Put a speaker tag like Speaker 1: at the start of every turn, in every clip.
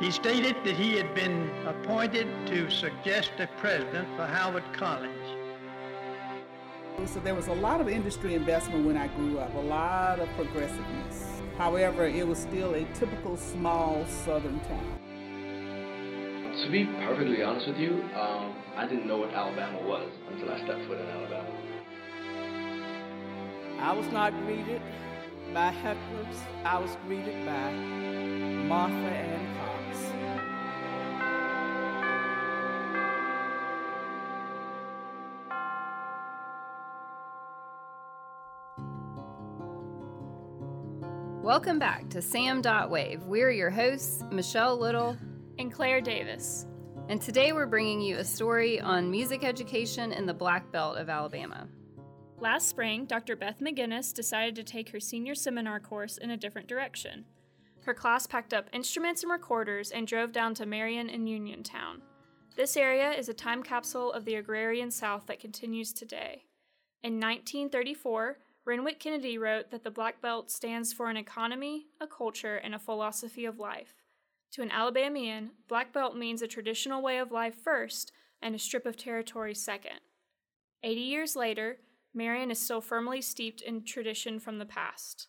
Speaker 1: He stated that he had been appointed to suggest a president for Howard College.
Speaker 2: So there was a lot of industry investment when I grew up, a lot of progressiveness. However, it was still a typical small southern town.
Speaker 3: To be perfectly honest with you, um, I didn't know what Alabama was until I stepped foot in Alabama.
Speaker 4: I was not greeted by hecklers. I was greeted by Martha and
Speaker 5: Welcome back to Sam Wave. We're your hosts, Michelle Little
Speaker 6: and Claire Davis.
Speaker 5: And today we're bringing you a story on music education in the Black Belt of Alabama.
Speaker 6: Last spring, Dr. Beth McGinnis decided to take her senior seminar course in a different direction. Her class packed up instruments and recorders and drove down to Marion and Uniontown. This area is a time capsule of the agrarian South that continues today. In 1934, Renwick Kennedy wrote that the Black Belt stands for an economy, a culture, and a philosophy of life. To an Alabamian, Black Belt means a traditional way of life first and a strip of territory second. Eighty years later, Marion is still firmly steeped in tradition from the past.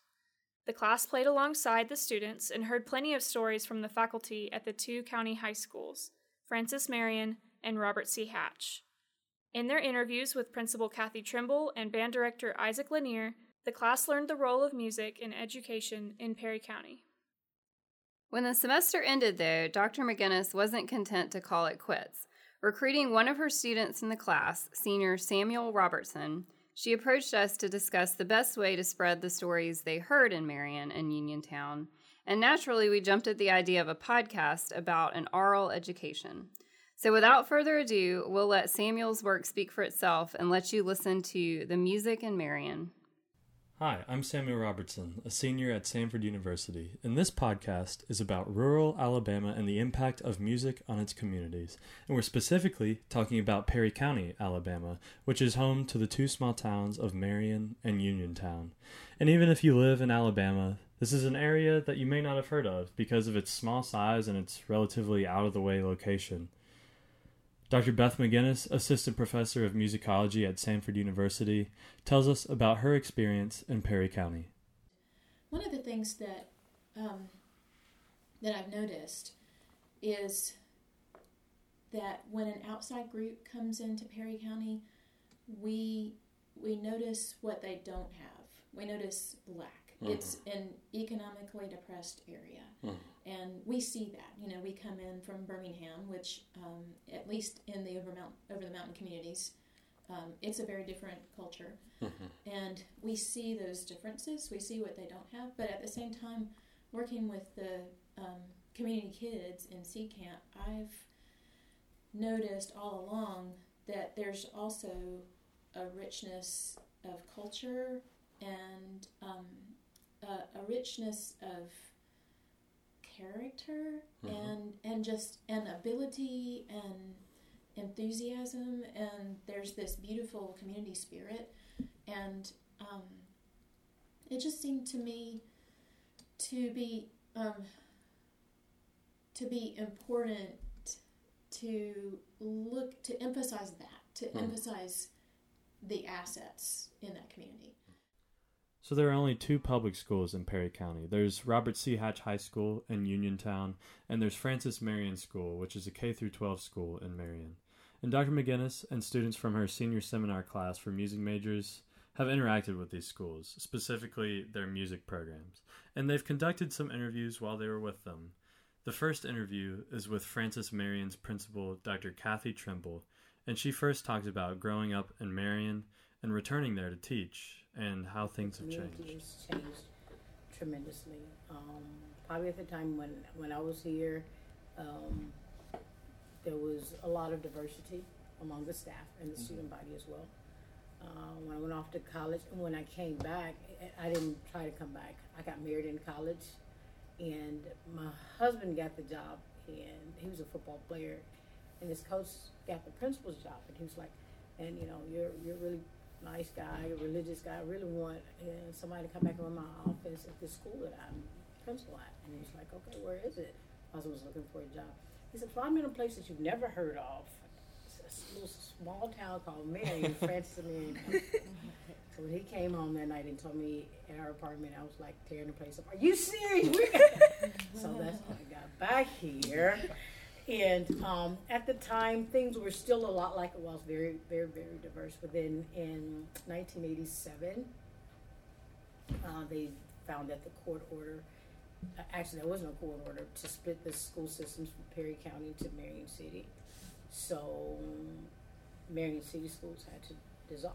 Speaker 6: The class played alongside the students and heard plenty of stories from the faculty at the two county high schools, Francis Marion and Robert C. Hatch. In their interviews with Principal Kathy Trimble and band director Isaac Lanier, the class learned the role of music in education in Perry County.
Speaker 5: When the semester ended, though, Dr. McGinnis wasn't content to call it quits. Recruiting one of her students in the class, senior Samuel Robertson, she approached us to discuss the best way to spread the stories they heard in Marion and Uniontown. And naturally, we jumped at the idea of a podcast about an oral education. So, without further ado, we'll let Samuel's work speak for itself and let you listen to the music in Marion.
Speaker 7: Hi, I'm Samuel Robertson, a senior at Samford University, and this podcast is about rural Alabama and the impact of music on its communities. And we're specifically talking about Perry County, Alabama, which is home to the two small towns of Marion and Uniontown. And even if you live in Alabama, this is an area that you may not have heard of because of its small size and its relatively out of the way location. Dr. Beth McGinnis, Assistant Professor of Musicology at Samford University, tells us about her experience in Perry County.
Speaker 8: One of the things that um, that I've noticed is that when an outside group comes into Perry County, we we notice what they don't have. We notice black. Mm-hmm. It's an economically depressed area. Mm-hmm and we see that. You know, we come in from Birmingham, which um, at least in the over, mount, over the mountain communities, um, it's a very different culture, mm-hmm. and we see those differences. We see what they don't have, but at the same time, working with the um, community kids in Seed Camp, I've noticed all along that there's also a richness of culture and um, a, a richness of character mm-hmm. and and just an ability and enthusiasm and there's this beautiful community spirit and um, it just seemed to me to be um, to be important to look to emphasize that to mm. emphasize the assets in that community
Speaker 7: so there are only two public schools in Perry County. There's Robert C. Hatch High School in Uniontown, and there's Francis Marion School, which is a K through 12 school in Marion. And Dr. McGinnis and students from her senior seminar class for music majors have interacted with these schools, specifically their music programs, and they've conducted some interviews while they were with them. The first interview is with Francis Marion's principal, Dr. Kathy Trimble, and she first talks about growing up in Marion and returning there to teach and how things have changed.
Speaker 9: changed tremendously. Um, probably at the time when when I was here, um, there was a lot of diversity among the staff and the mm-hmm. student body as well. Uh, when I went off to college, and when I came back, I didn't try to come back. I got married in college, and my husband got the job, and he was a football player, and his coach got the principal's job, and he was like, and you know, you're you're really nice guy, a religious guy. I really want uh, somebody to come back in my office at the school that I'm principal at. And he's like, okay, where is it? Husband was looking for a job. He said, "Find me in a place that you've never heard of. It's a little small town called Marion, Francis and Marion." So when he came home that night and told me in our apartment, I was like tearing the place up. Are you serious? so that's when I got back here. And um, at the time, things were still a lot like it was, very, very, very diverse. But then in 1987, uh, they found that the court order, actually, there was no court order to split the school systems from Perry County to Marion City. So Marion City schools had to dissolve,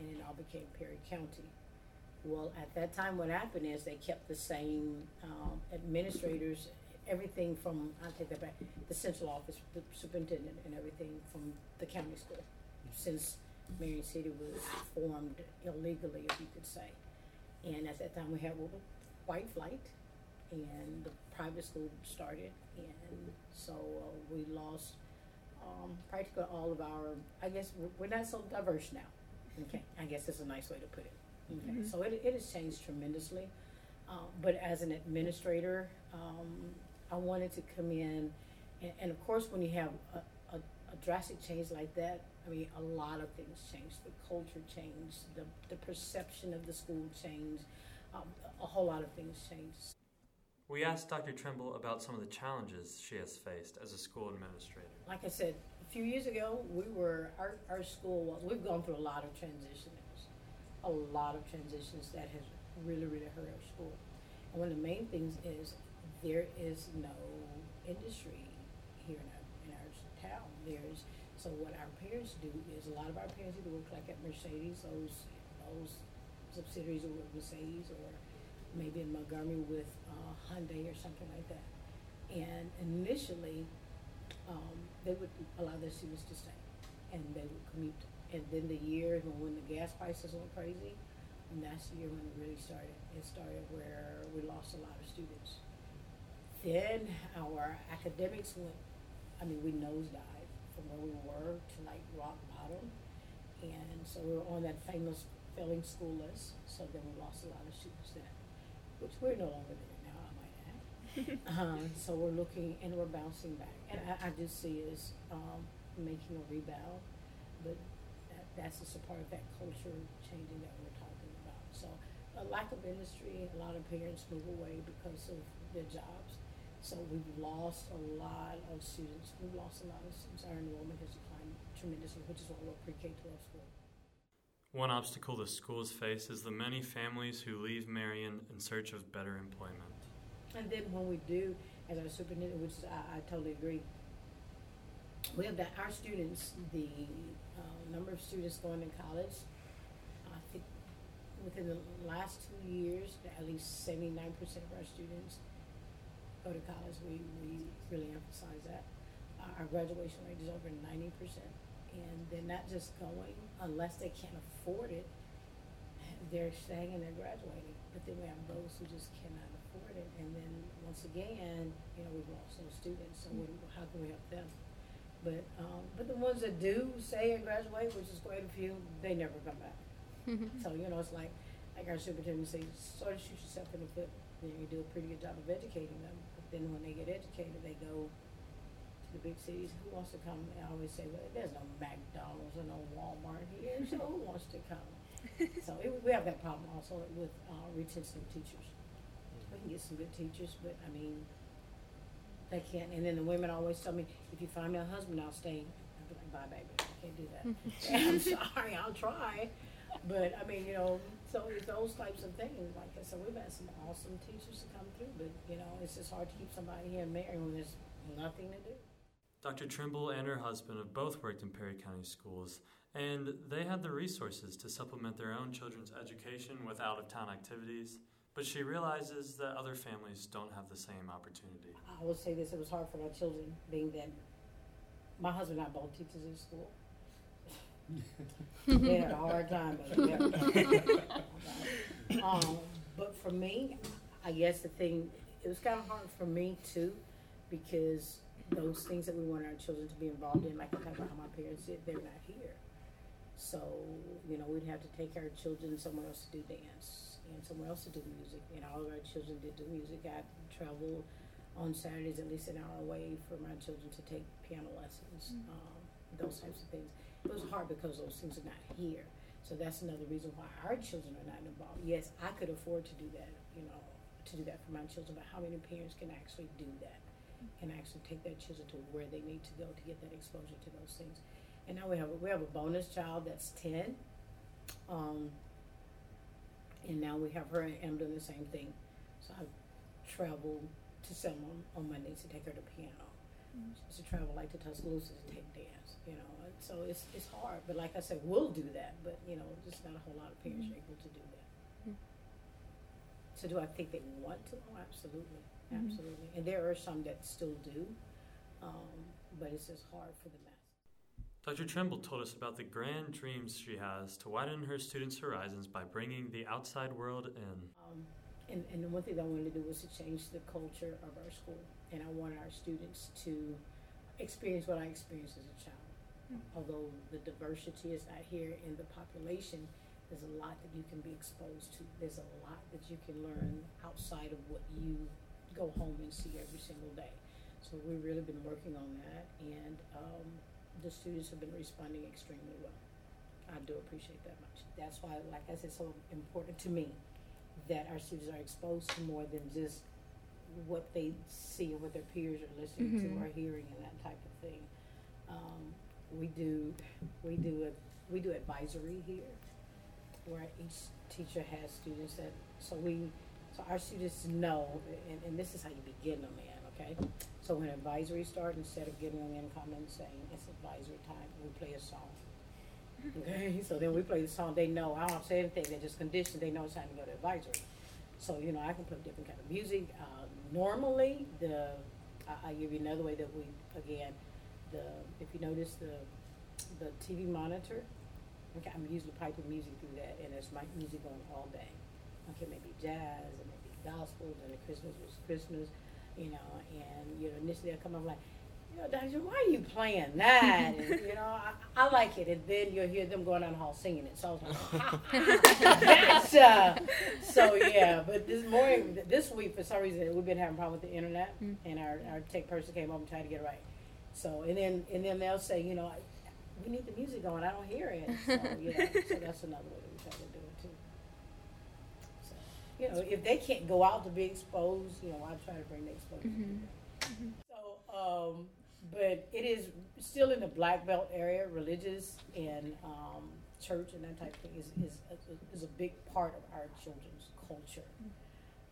Speaker 9: and it all became Perry County. Well, at that time, what happened is they kept the same um, administrators, everything from, I'll take that back, the central office, the superintendent, and everything from the county school, since Marion City was formed illegally, if you could say. And at that time, we had white flight, and the private school started, and so uh, we lost um, practically all of our. I guess we're- not so diverse now. Okay, I guess that's a nice way to put it. Okay, so it, it has changed tremendously. Um, but as an administrator, um, I wanted to come in, and, and of course, when you have a, a, a drastic change like that, I mean, a lot of things changed. The culture changed, the, the perception of the school changed, um, a whole lot of things changed.
Speaker 7: We asked Dr. Trimble about some of the challenges she has faced as a school administrator.
Speaker 9: like I said, a few years ago, we were our, our school was we've gone through a lot of transitions, a lot of transitions that has really really hurt our school. And one of the main things is there is no industry here in our in our town. There's so what our parents do is a lot of our parents either work like at Mercedes, those those subsidiaries of Mercedes, or maybe in Montgomery with uh, Hyundai or something like that. And initially, um, they would allow their students to stay, and they would commute. And then the year when, when the gas prices went crazy, and that's the year when it really started. It started where we lost a lot of students. Then our academics went, I mean, we nosedived from where we were to like rock bottom. And so we were on that famous failing school list. So then we lost a lot of students then, which we're no longer there now, I might add. um, so we're looking and we're bouncing back. And I, I do see us um, making a rebound, but that, that's just a part of that culture changing that we're talking about. So a lack of industry, a lot of parents move away because of their jobs. So we've lost a lot of students. We've lost a lot of students. Our enrollment has declined tremendously, which is why we're pre-K 12 school.
Speaker 7: One obstacle the schools face is the many families who leave Marion in search of better employment.
Speaker 9: And then when we do, as our superintendent, which I, I totally agree, we have that our students, the uh, number of students going to college, I think within the last two years, at least seventy-nine percent of our students go to college. We, we really emphasize that. Our- graduation rate is over ninety percent. And they're not just going unless they can't afford it, they're staying and they're graduating. But then we have those who just cannot afford it. And then once again, you know, we've lost those students. So what, how can we help them? But um, but the ones that do stay and graduate, which is quite a few, they never come back. So you know, it's like like our superintendent says, sort of shoot yourself in the foot. You know, you do a pretty good job of educating them, then when they get educated, they go to the big cities. Who wants to come? I always say, well, there's no McDonald's or no Walmart here, so who wants to come? so it, we have that problem also with uh, retention of teachers. We can get some good teachers, but I mean, they can't. And then the women always tell me, if you find me a husband, I'll stay. I'll be like, bye, baby. I can't do that. I'm sorry, I'll try. But I mean, you know, so it's those types of things. Like I said, we've had some awesome teachers to come through, but you know, it's just hard to keep somebody here in Marion when there's nothing to do.
Speaker 7: Dr. Trimble and her husband have both worked in Perry County schools, and they had the resources to supplement their own children's education with out of town activities. But she realizes that other families don't have the same opportunity.
Speaker 9: I will say this: it was hard for my children, being that my husband and I both teachers in school. They had a hard time. But we had a hard time. um, but for me, I guess the thing it was kind of hard for me too, because those things that we want our children to be involved in, like I talked about how my parents did, they're not here. So you know, we'd have to take our children somewhere else to do dance and somewhere else to do music. And all of our children did do music. I traveled on Saturdays at least an hour away for my children to take piano lessons,
Speaker 8: Mm-hmm.
Speaker 9: um, those types of things. It was hard because those things are not here. So that's another reason why our children are not involved. Yes, I could afford to do that, you know, to do that for my children, but how many parents can actually do that? Can actually take their children to where they need to go to get that exposure to those things. And now we have a, we have a bonus child that's ten, um, and now we have her and I'm doing the same thing. So I travel to Selma on Mondays to take her to piano. Used to travel like to Tuscaloosa to take dance, you know. And So it's it's hard, but like I said, we'll do that. But you know, just not a whole lot of parents are able to do that. So do I think they want to? Oh, absolutely, absolutely. And there are some that still do, um, but it's just hard for the mass.
Speaker 7: Dr. Trimble told us about the grand dreams she has to widen her students' horizons by bringing the outside world in.
Speaker 9: Um, and, and the one thing that I wanted to do was to change the culture of our school. And I wanted our students to experience what I experienced as a child. Although the diversity is out here in the population, there's a lot that you can be exposed to. There's a lot that you can learn outside of what you go home and see every single day. So we've really been working on that, and um, the students have been responding extremely well. I do appreciate that much. That's why, like I said, so important to me that our students are exposed to more than just what they see and what their peers are listening to or hearing and that type of thing. Um, we do we do a, we do advisory here, where each teacher has students that so we so our students know, and, and this is how you begin them in. Okay, so when advisory starts, instead of getting them in, come and saying it's advisory time, we play a song. Okay, so then we play the song. They know I don't say anything. They're just conditioned. They know it's time to go to advisory. So you know I can play different kind of music. Uh, normally, the I, I give you another way that we again the if you notice the the TV monitor. Okay, I'm usually piping music through that, and there's my music going all day. Okay, maybe jazz and maybe gospel, and the Christmas was Christmas, you know. And you know initially I come up like, you know, Doctor, why are you playing that? and, you know, I, I like it, and then you'll hear them going down the hall singing it. So I was like, that's uh, so yeah. But this morning, this week, for some reason, we've been having a problem with the internet, and our, our tech person came up and tried to get it right. So and then and then they'll say, you know, we need the music going. I don't hear it. So yeah, so that's another way that we try to do it too. So you know, if they can't go out to be exposed, you know, I try to bring the exposure. them. So, um, but it is still in the black belt area, religious and um, church and that type of thing is, is, is a big part of our children's culture.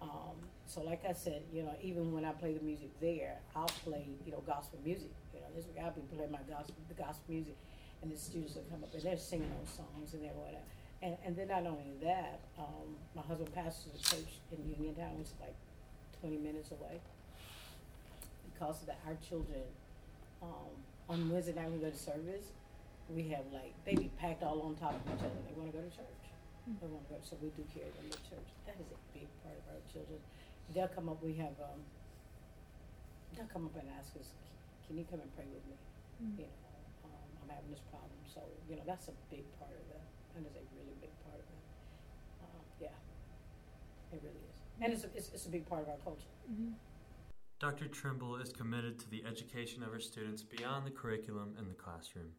Speaker 9: Um, so, like I said, you know, even when I play the music there, I'll play, you know, gospel music. You know, this week I'll be playing my gospel, the gospel music, and the students will come up and they're singing those songs and they're whatever. And, and then not only that, um, my husband pastors a church in Uniontown, which is like 20 minutes away because of that, our children, um, on Wednesday night when we go to service, we have like, they be packed all on top of each other. They want to go to church. They want to go, so we do carry them to church. That is a big part of our children. They'll come up, we have, um, they'll come up and ask us, can you come and pray with me? You know, um, I'm having this problem. So, you know, that's a big part of that. That is a really big part of it. Uh, yeah, it really is. And it's a, it's, it's a big part of our culture.
Speaker 7: Dr. Trimble is committed to the education of her students beyond the curriculum in the classroom.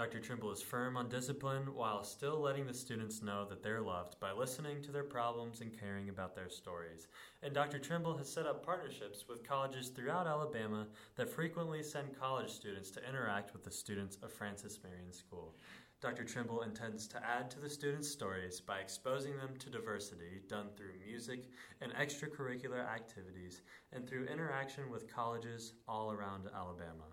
Speaker 7: Dr. Trimble is firm on discipline while still letting the students know that they're loved by listening to their problems and caring about their stories. And Dr. Trimble has set up partnerships with colleges throughout Alabama that frequently send college students to interact with the students of Francis Marion School. Dr. Trimble intends to add to the students' stories by exposing them to diversity done through music and extracurricular activities and through interaction with colleges all around Alabama.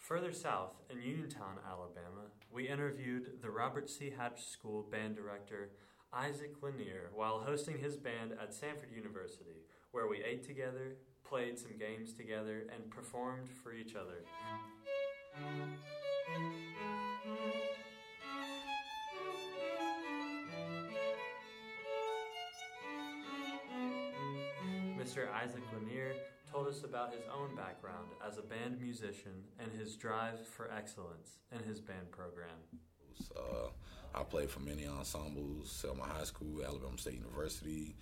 Speaker 7: Further south, in Uniontown, Alabama, we interviewed the Robert C. Hatch School band director Isaac Lanier while hosting his band at Samford University, where we ate together, played some games together, and performed for each other. Mr. Isaac Lanier told us about his own background as a band musician and his drive for excellence in his band program.
Speaker 10: Uh, I played for many ensembles, Selma High School, Alabama State University,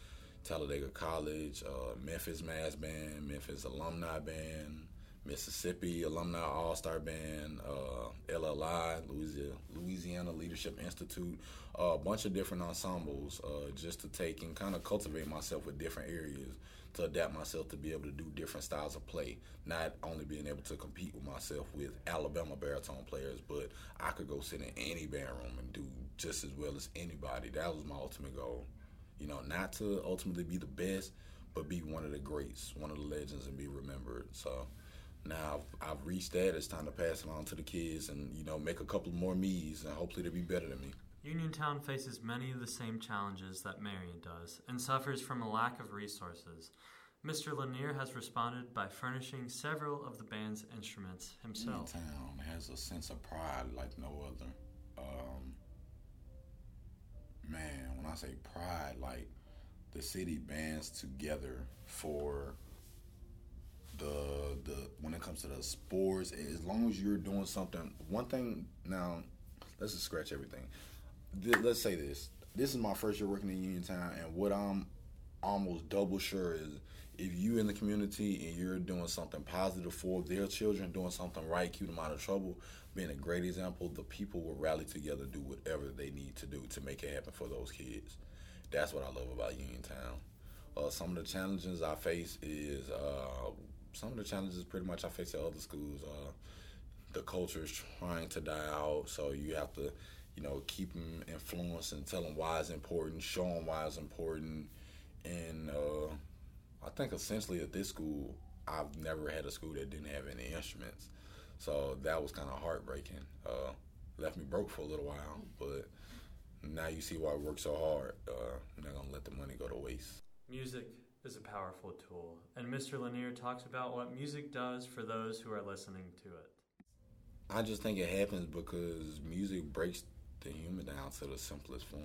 Speaker 10: Talladega College, uh, Memphis Mass Band, Memphis Alumni Band, Mississippi Alumni All Star Band, uh, LLI, Louisiana, Louisiana Leadership Institute, uh, a bunch of different ensembles uh, just to take and kind of cultivate myself with different areas to adapt myself to be able to do different styles of play. Not only being able to compete with myself with Alabama baritone players, but I could go sit in any band room and do just as well as anybody. That was my ultimate goal. You know, not to ultimately be the best, but be one of the greats, one of the legends, and be remembered. So now I've, I've reached that. It's time to pass it on to the kids and, you know, make a couple more me's and hopefully they'll be better than me.
Speaker 7: Uniontown faces many of the same challenges that Marion does and suffers from a lack of resources. Mr. Lanier has responded by furnishing several of the band's instruments himself.
Speaker 10: Uniontown has a sense of pride like no other. Um, man, when I say pride, like the city bands together for the the when it comes to the sports, as long as you're doing something. One thing now, let's just scratch everything. Let's say this. This is my first year working in Uniontown, and what I'm almost double sure is if you in the community and you're doing something positive for their children, doing something right, keep them out of trouble, being a great example, the people will rally together, do whatever they need to do to make it happen for those kids. That's what I love about Uniontown. Uh, some of the challenges I face is uh, some of the challenges pretty much I face at other schools. Uh, the culture is trying to die out, so you have to, you know, keep them influenced and tell them why it's important, show them why it's important, and uh, I think essentially at this school, I've never had a school that didn't have any instruments, so that was kind of heartbreaking. Uh, left me broke for a little while, but now you see why I work so hard. Uh, I'm not gonna let the money go to waste.
Speaker 7: Music is a powerful tool, and Mr. Lanier talks about what music does for those who are listening to it.
Speaker 10: I just think it happens because music breaks the human down to the simplest form.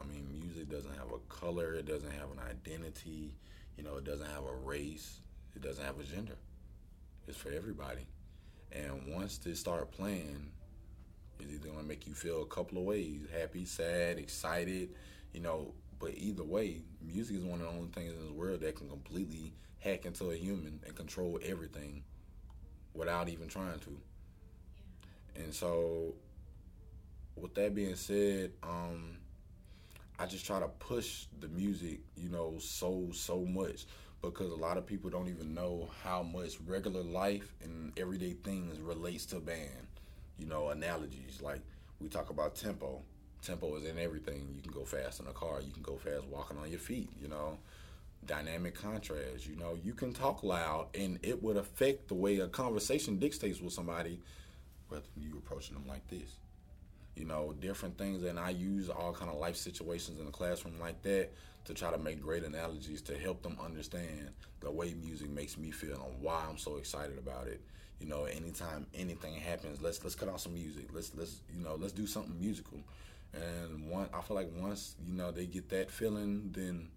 Speaker 10: I mean, music doesn't have a color, it doesn't have an identity, you know, it doesn't have a race, it doesn't have a gender. It's for everybody. And once they start playing, it's either gonna make you feel a couple of ways happy, sad, excited, you know, but either way, music is one of the only things in this world that can completely hack into a human and control everything without even trying to. Yeah. And so, with that being said, um, I just try to push the music, you know, so so much because a lot of people don't even know how much regular life and everyday things relates to band. You know, analogies like we talk about tempo tempo is in everything. You can go fast in a car. You can go fast walking on your feet. You know, dynamic contrast. You know, you can talk loud, and it would affect the way a conversation dictates with somebody, whether you approaching them like this. You know, different things, and I use all kind of life situations in the classroom like that to try to make great analogies to help them understand the way music makes me feel and why I'm so excited about it. You know, anytime anything happens, let's let's cut on some music. Let's let's you know let's do something musical. And one, I feel like once you know they get that feeling, then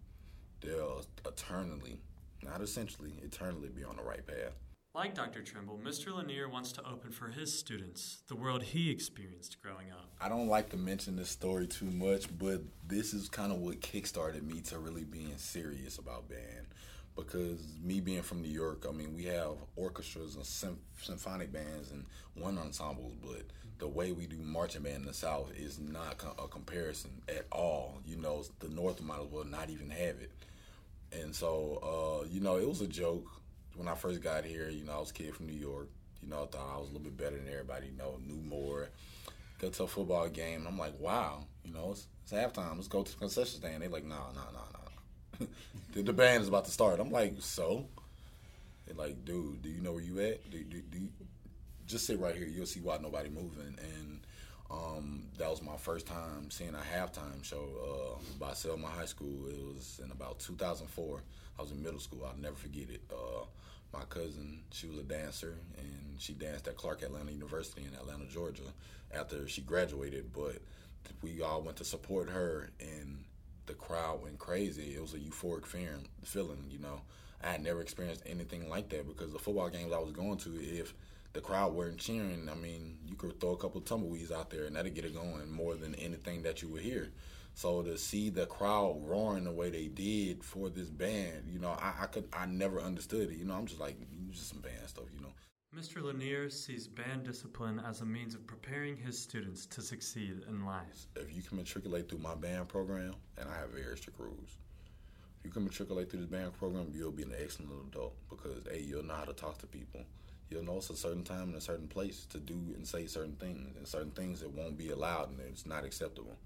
Speaker 10: they'll eternally, not essentially, eternally be on the right path.
Speaker 7: Like Dr. Trimble, Mr. Lanier wants to open for his students the world he experienced growing up.
Speaker 10: I don't like to mention this story too much, but this is kind of what kickstarted me to really being serious about band because me being from New York, I mean, we have orchestras and sym- symphonic bands and one ensembles, but the way we do marching band in the South is not a comparison at all. You know, the North might as well not even have it. And so, uh, you know, it was a joke when I first got here. You know, I was a kid from New York. You know, I thought I was a little bit better than everybody. You know, knew more. Go to a football game, and I'm like, wow. You know, it's, it's halftime. Let's go to the concession stand. They're like, no, no, no, no the, the, band is about to start. I'm like, so? They're like, dude, do you know where you at? Do, do, do you, just sit right here. You'll see why nobody moving. And um, that was my first time seeing a halftime show uh, by Selma High School. It was in about 2004. I was in middle school. I'll never forget it. Uh, my cousin, she was a dancer, and she danced at Clark Atlanta University in Atlanta, Georgia, after she graduated. But we all went to support her, and the crowd went crazy. It was a euphoric feeling, feeling, you know. I had never experienced anything like that because the football games I was going to, if the crowd weren't cheering, I mean, you could throw a couple tumbleweeds out there and that'd get it going more than anything that you would hear. So to see the crowd roaring the way they did for this band, you know, I, I could I never understood it. You know, I'm just like just some band stuff, you know.
Speaker 7: Mr. Lanier sees band discipline as a means of preparing his students to succeed in life.
Speaker 10: If you can matriculate through my band program, and I have very strict rules, if you can matriculate through this band program, you'll be an excellent adult because A, you'll know how to talk to people. You'll know it's a certain time and a certain place to do and say certain things, and certain things that won't be allowed and it's not acceptable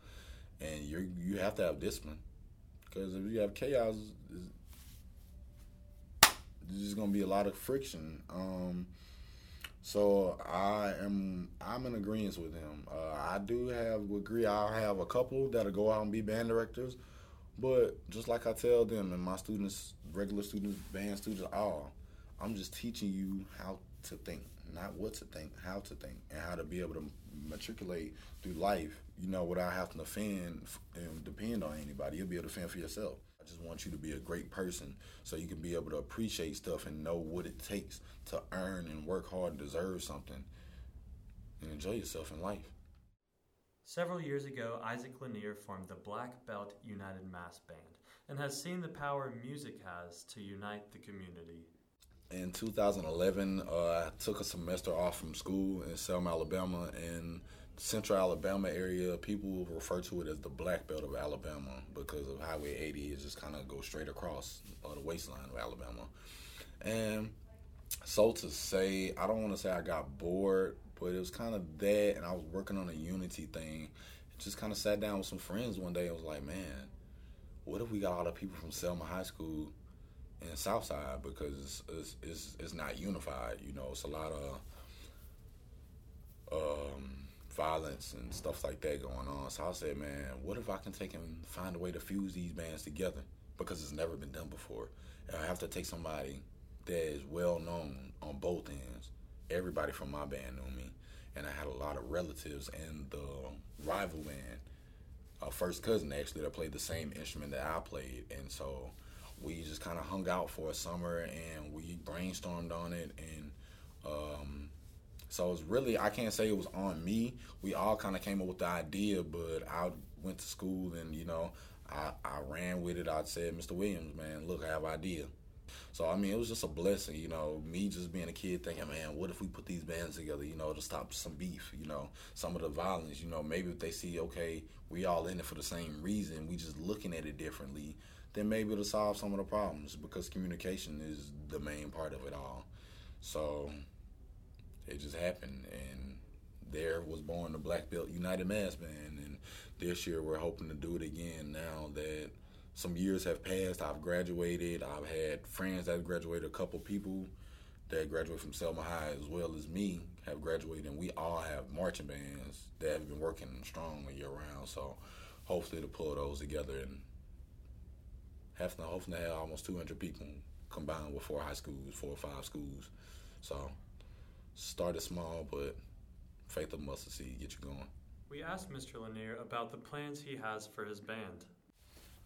Speaker 10: and you you have to have discipline because if you have chaos, there's just gonna be a lot of friction. Um, so I am I'm in agreement with him. Uh, I do have agree. I'll have a couple that'll go out and be band directors, but just like I tell them and my students, regular students, band students, all, I'm just teaching you how to think, not what to think, how to think, and how to be able to matriculate through life, you know, without having to fend and depend on anybody. You'll be able to fend for yourself. I just want you to be a great person so you can be able to appreciate stuff and know what it takes to earn and work hard and deserve something and enjoy yourself in life.
Speaker 7: Several years ago, Isaac Lanier formed the Black Belt United Mass Band and has seen the power music has to unite the community
Speaker 10: in 2011, uh, I took a semester off from school in Selma, Alabama, and central Alabama area. People refer to it as the black belt of Alabama because of Highway 80. It just kind of goes straight across uh, the waistline of Alabama. And so to say, I don't want to say I got bored, but it was kind of that, and I was working on a unity thing. Just kind of sat down with some friends one day. I was like, man, what if we got all the people from Selma High School in Southside because it's, it's, it's, not unified. You know, it's a lot of um, violence and stuff like that going on. So I said, man, what if I can take and find a way to fuse these bands together because it's never been done before. And I have to take somebody that is well known on both ends. Everybody from my band knew me, and I had a lot of relatives in the rival band. A first cousin actually that played the same instrument that I played, and so we just kind of hung out for a summer and we brainstormed on it and um, so it's really I can't say it was on me. We all kind of came up with the idea, but I went to school and you know I, I ran with it. I said, Mr. Williams, man, look, I have idea. So I mean, it was just a blessing, you know. Me just being a kid, thinking, man, what if we put these bands together, you know, to stop some beef, you know, some of the violence, you know. Maybe if they see, okay, we all in it for the same reason, we just looking at it differently then maybe it'll solve some of the problems because communication is the main part of it all. So it just happened, and there was born the Black Belt United Mass Band, and this year we're hoping to do it again. Now that some years have passed, I've graduated. I've had friends that graduated. A couple people that graduated from Selma High, as well as me, have graduated, and we all have marching bands that have been working strong year round. So hopefully to pull those together and Hefner, hopefully had almost 200 people combined with four high schools, four or five schools. So started small, but faith of mustard seed get you going.
Speaker 7: We asked Mr. Lanier about the plans he has for his band.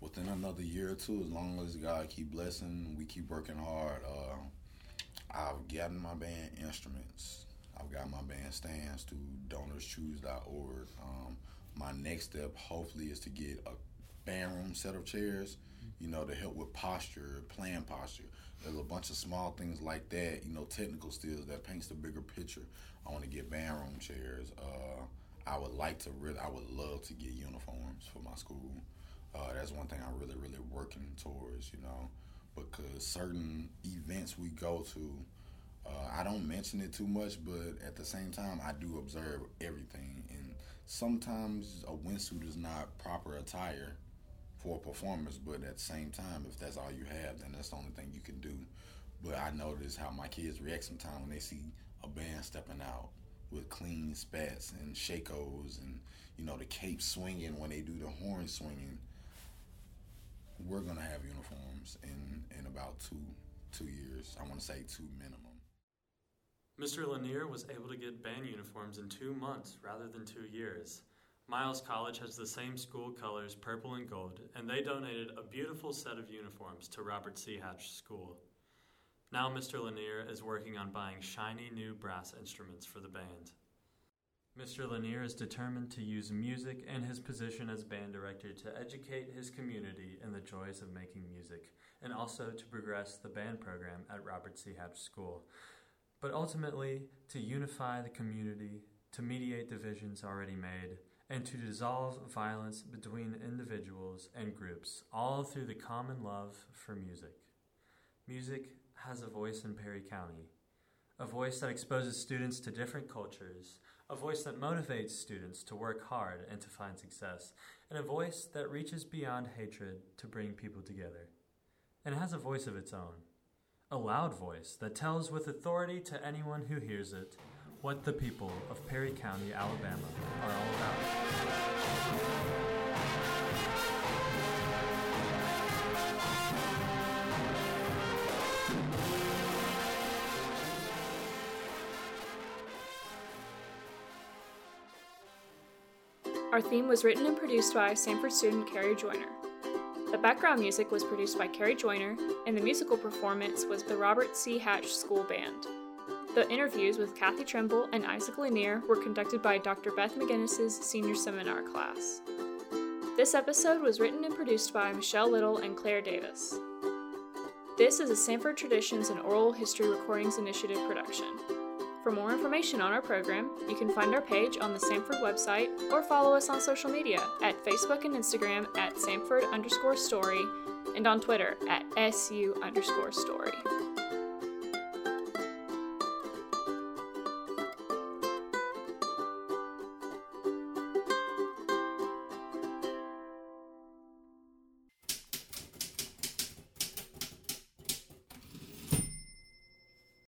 Speaker 10: Within another year or two, as long as God keep blessing, we keep working hard. Uh, I've gotten my band instruments. I've got my band stands through DonorsChoose.org. Um, my next step, hopefully, is to get a band room set of chairs you know, to help with posture, playing posture. There's a bunch of small things like that, you know, technical skills that paints the bigger picture. I want to get band room chairs. Uh, I would like to really, I would love to get uniforms for my school. Uh, that's one thing I'm really, really working towards, you know, because certain events we go to, uh, I don't mention it too much, but at the same time, I do observe everything. And sometimes a windsuit is not proper attire for performance, but at the same time, if that's all you have, then that's the only thing you can do. But I notice how my kids react sometimes when they see a band stepping out with clean spats and shakos and you know the cape swinging when they do the horn swinging. We're gonna have uniforms in in about two two years. I want to say two minimum.
Speaker 7: Mr. Lanier was able to get band uniforms in two months rather than two years. Miles College has the same school colors, purple and gold, and they donated a beautiful set of uniforms to Robert C. Hatch School. Now Mr. Lanier is working on buying shiny new brass instruments for the band. Mr. Lanier is determined to use music and his position as band director to educate his community in the joys of making music, and also to progress the band program at Robert C. Hatch School, but ultimately to unify the community, to mediate divisions already made, and to dissolve violence between individuals and groups, all through the common love for music. Music has a voice in Perry County, a voice that exposes students to different cultures, a voice that motivates students to work hard and to find success, and a voice that reaches beyond hatred to bring people together. And it has a voice of its own, a loud voice that tells with authority to anyone who hears it what the people of Perry County, Alabama are all about.
Speaker 6: Our theme was written and produced by Samford student Carrie Joyner. The background music was produced by Carrie Joyner, and the musical performance was the Robert C. Hatch School Band. The interviews with Kathy Trimble and Isaac Lanier were conducted by Dr. Beth McGinnis's senior seminar class. This episode was written and produced by Michelle Little and Claire Davis. This is a Samford Traditions and Oral History Recordings Initiative production. For more information on our program, you can find our page on the Samford website or follow us on social media at Facebook and Instagram at Samford underscore story and on Twitter at SU underscore story.